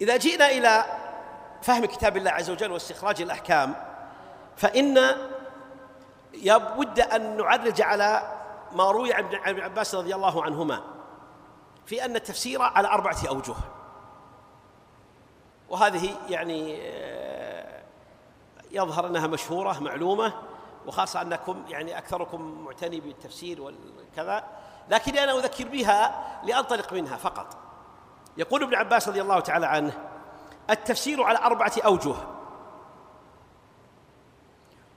إذا جئنا إلى فهم كتاب الله عز وجل واستخراج الأحكام فإن يبد أن نعرج على ما روي عن ابن عباس رضي الله عنهما في أن التفسير على أربعة أوجه. وهذه يعني آه، يظهر أنها مشهورة معلومة وخاصة أنكم يعني أكثركم معتني بالتفسير والكذا لكن أنا أذكر بها لأنطلق منها فقط. يقول ابن عباس رضي الله تعالى عنه التفسير على أربعة أوجه.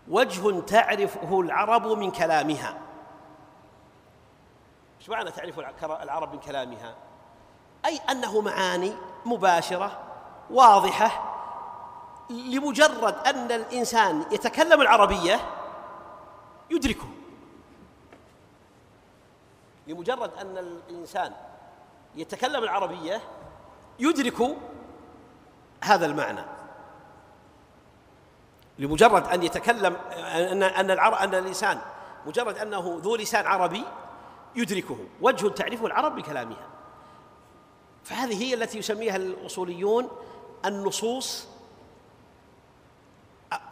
وجه تعرفه العرب من كلامها. إيش معنى تعرف العرب من كلامها؟ أي أنه معاني مباشرة واضحة لمجرد أن الإنسان يتكلم العربية يدركه. لمجرد أن الإنسان يتكلم العربية يدرك هذا المعنى. لمجرد أن يتكلم أن أن العرب أن الانسان مجرد أنه ذو لسان عربي يدركه. وجه تعرفه العرب بكلامها. فهذه هي التي يسميها الأصوليون النصوص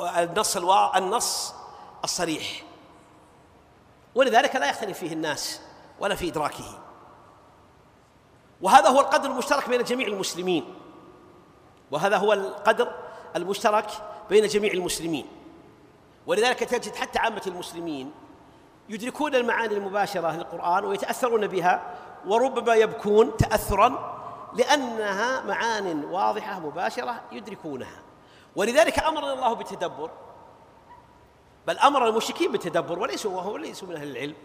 النص الوا... النص الصريح. ولذلك لا يختلف فيه الناس ولا في إدراكه. وهذا هو القدر المشترك بين جميع المسلمين. وهذا هو القدر المشترك بين جميع المسلمين. ولذلك تجد حتى عامة المسلمين يدركون المعاني المباشرة للقرآن ويتأثرون بها وربما يبكون تأثرا لأنها معان واضحة مباشرة يدركونها. ولذلك أمرنا الله بالتدبر. بل أمر المشركين بالتدبر وليسوا وهو ليسوا من أهل العلم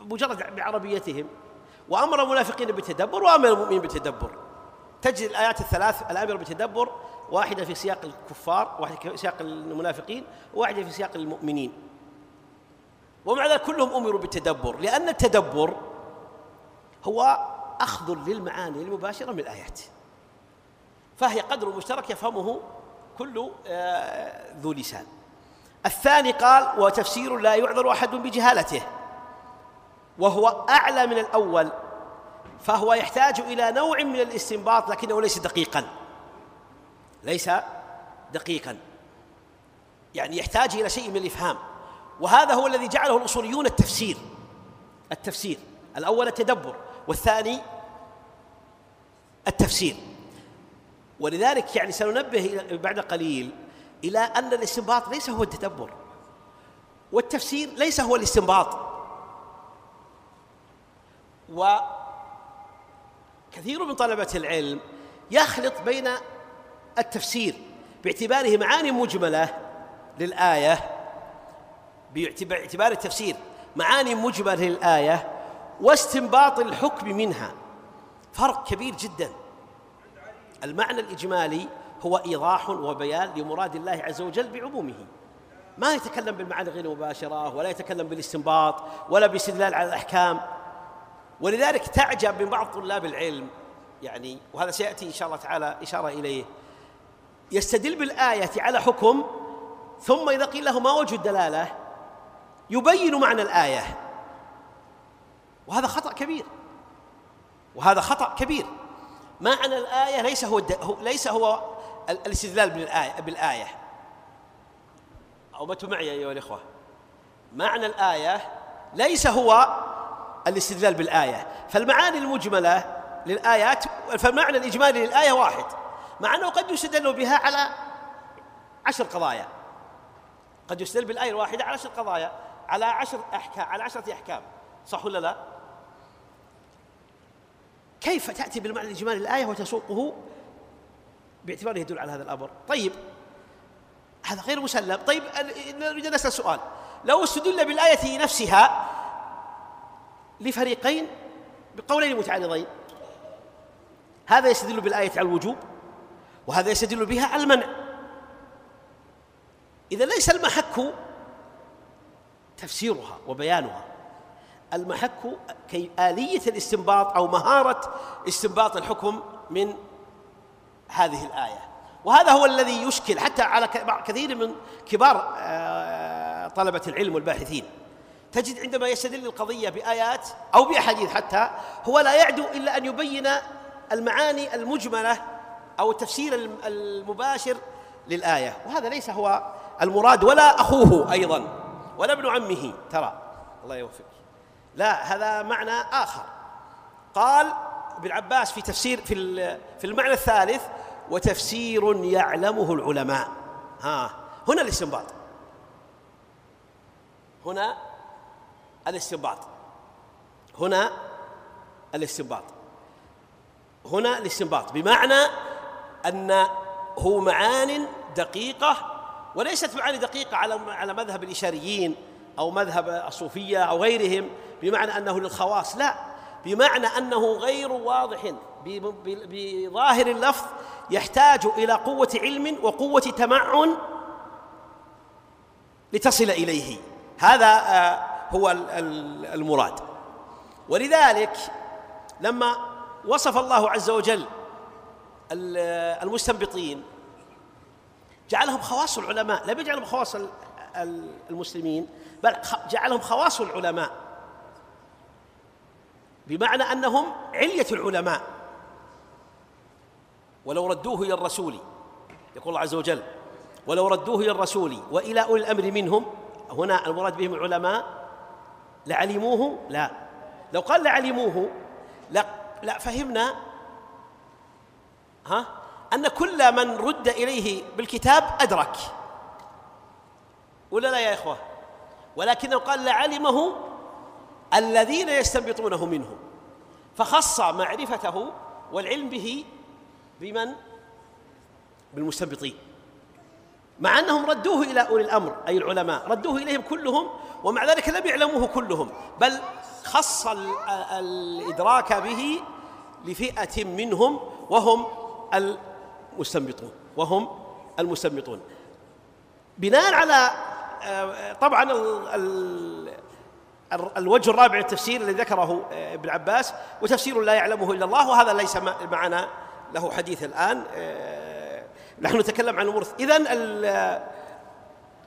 مجرد بعربيتهم. وأمر المنافقين بالتدبر وأمر المؤمنين بالتدبر. تجد الآيات الثلاث الآمرة بالتدبر واحدة في سياق الكفار واحدة في سياق المنافقين وواحدة في سياق المؤمنين. ومع ذلك كلهم أمروا بالتدبر لأن التدبر هو أخذ للمعاني المباشرة من الآيات. فهي قدر مشترك يفهمه كل آه، ذو لسان. الثاني قال وتفسير لا يعذر أحد بجهالته. وهو أعلى من الأول. فهو يحتاج إلى نوع من الاستنباط لكنه ليس دقيقا. ليس دقيقا. يعني يحتاج إلى شيء من الإفهام. وهذا هو الذي جعله الأصوليون التفسير. التفسير. الأول التدبر والثاني التفسير. ولذلك يعني سننبه بعد قليل إلى أن الاستنباط ليس هو التدبر. والتفسير ليس هو الاستنباط. وكثير من طلبة العلم يخلط بين التفسير باعتباره معاني مجملة للآية باعتبار التفسير معاني مجملة للآية واستنباط الحكم منها. فرق كبير جدا. المعنى الإجمالي هو إيضاح وبيان لمراد الله عز وجل بعمومه. ما يتكلم بالمعاني غير المباشرة ولا يتكلم بالاستنباط ولا باستدلال على الأحكام. ولذلك تعجب من بعض طلاب العلم يعني وهذا سيأتي إن شاء الله تعالى إشارة إليه. يستدل بالآية على حكم ثم إذا قيل له ما وجه الدلالة يبين معنى الآية. وهذا خطأ كبير. وهذا خطأ كبير. معنى الآية ليس هو ليس هو الاستدلال بالآية بالآية. أو متوا معي أيها الإخوة. معنى الآية ليس هو الاستدلال بالآية. فالمعاني المجملة للآيات فالمعنى الإجمالي للآية واحد. مع أنه قد يستدل بها على عشر قضايا. قد يستدل بالآية الواحدة على عشر قضايا على عشر أحكام على عشرة أحكام. صح ولا لا؟ كيف تأتي بالمعنى الإجمالي للآية وتسوقه؟ باعتباره يدل على هذا الأمر. طيب هذا غير مسلم. طيب نريد أن نسأل سؤال. لو استدل بالآية نفسها لفريقين بقولين متعارضين. هذا يستدل بالآية على الوجوب وهذا يستدل بها على المنع. إذا ليس المحك تفسيرها وبيانها المحك كي آلية الاستنباط أو مهارة استنباط الحكم من هذه الآية. وهذا هو الذي يشكل حتى على كثير من كبار آه، طلبة العلم والباحثين. تجد عندما يستدل القضية بآيات أو بأحاديث حتى هو لا يعدو إلا أن يبين المعاني المجملة أو التفسير المباشر للآية. وهذا ليس هو المراد ولا أخوه أيضا ولا ابن عمه. ترى الله يوفقك. لا هذا معنى آخر. قال ابن عباس في تفسير في في المعنى الثالث وتفسير يعلمه العلماء. ها هنا الاستنباط. هنا الاستنباط. هنا الاستنباط. هنا الاستنباط. بمعنى أن هو معان دقيقة وليست معاني دقيقة على على مذهب الإشاريين أو مذهب الصوفية أو غيرهم بمعنى أنه للخواص. لا. بمعنى أنه غير واضح. بظاهر اللفظ يحتاج إلى قوة علم وقوة تمعن لتصل إليه. هذا آه، هو المراد. ولذلك لما وصف الله عز وجل المستنبطين جعلهم خواص العلماء. لم يجعلهم خواص المسلمين بل جعلهم خواص العلماء. بمعنى أنهم علية العلماء. ولو ردوه إلى الرسول يقول الله عز وجل ولو ردوه إلى الرسول وإلى أولي الأمر منهم هنا المراد بهم العلماء لعلموه؟ لا. لو قال لعلموه لا لا فهمنا. ها؟ أن كل من رد إليه بالكتاب أدرك. ولا لا يا إخوة؟ ولكنه قال لعلمه الذين يستنبطونه منهم فخص معرفته والعلم به بمن؟ بالمستنبطين. مع أنهم ردوه إلى أولي الأمر أي العلماء ردوه إليهم كلهم ومع ذلك لم يعلموه كلهم بل خص الإدراك به لفئة منهم وهم المستنبطون وهم المستنبطون. بناء على آه، طبعا الوجه الرابع التفسير الذي ذكره آه، ابن عباس وتفسير لا يعلمه إلا الله وهذا ليس معنا له حديث الآن آه، نحن نتكلم عن الأمور اذا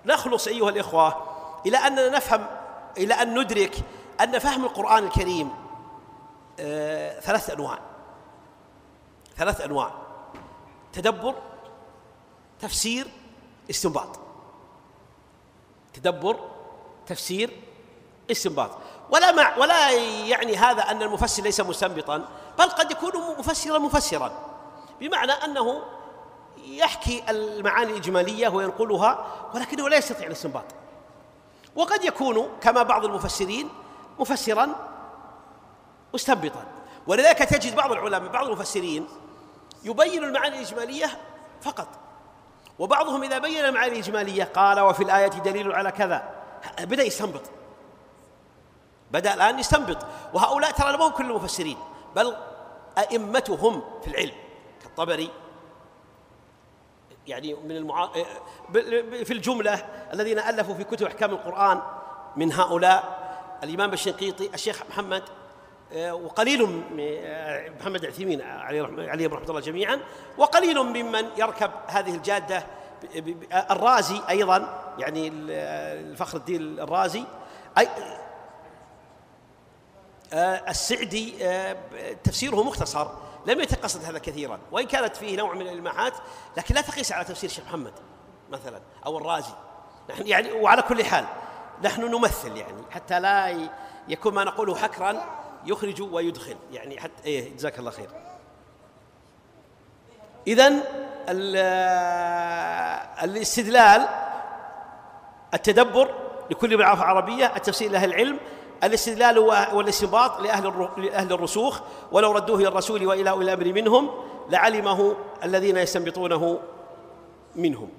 نخلص أيها الإخوة إلى أننا نفهم إلى أن ندرك أن فهم القرآن الكريم ثلاث أنواع. ثلاث أنواع. تدبر تفسير استنباط. تدبر تفسير استنباط. ولا مع ولا يعني هذا أن المفسر ليس مستنبطا بل قد يكون مفسرا مفسرا. بمعنى أنه يحكي المعاني الإجمالية وينقلها ولكنه لا يستطيع الاستنباط وقد يكون كما بعض المفسرين مفسرا مستنبطا. ولذلك تجد بعض العلماء بعض المفسرين يبين المعاني الإجمالية فقط. وبعضهم إذا بين المعاني الإجمالية قال وفي الآية دليل على كذا. بدأ يستنبط. بدأ الآن يستنبط. وهؤلاء ترى ما كل المفسرين بل أئمتهم في العلم كالطبري يعني من المعا... في الجملة الذين ألفوا في كتب أحكام القرآن من هؤلاء الإمام الشنقيطي الشيخ محمد آه، وقليل آه، محمد عثيمين عليه رحمه الله جميعا وقليل ممن يركب هذه الجادة الرازي أيضا يعني الفخر الدين الرازي أي آه، السعدي تفسيره مختصر. لم يتقصد هذا كثيرا. وإن كانت فيه نوع من الالماحات لكن لا تقيس على تفسير الشيخ محمد مثلا أو الرازي. نحن يعني وعلى كل حال نحن نمثل يعني حتى لا يكون ما نقوله حكرا يخرج ويدخل. يعني حتى إيه جزاك الله خير. اذا الاستدلال التدبر لكل معرفة عربية التفسير لأهل العلم الاستدلال والاستنباط لأهل لأهل الرسوخ ولو ردوه إلى الرسول وإلى أولي الأمر منهم لعلمه الذين يستنبطونه منهم.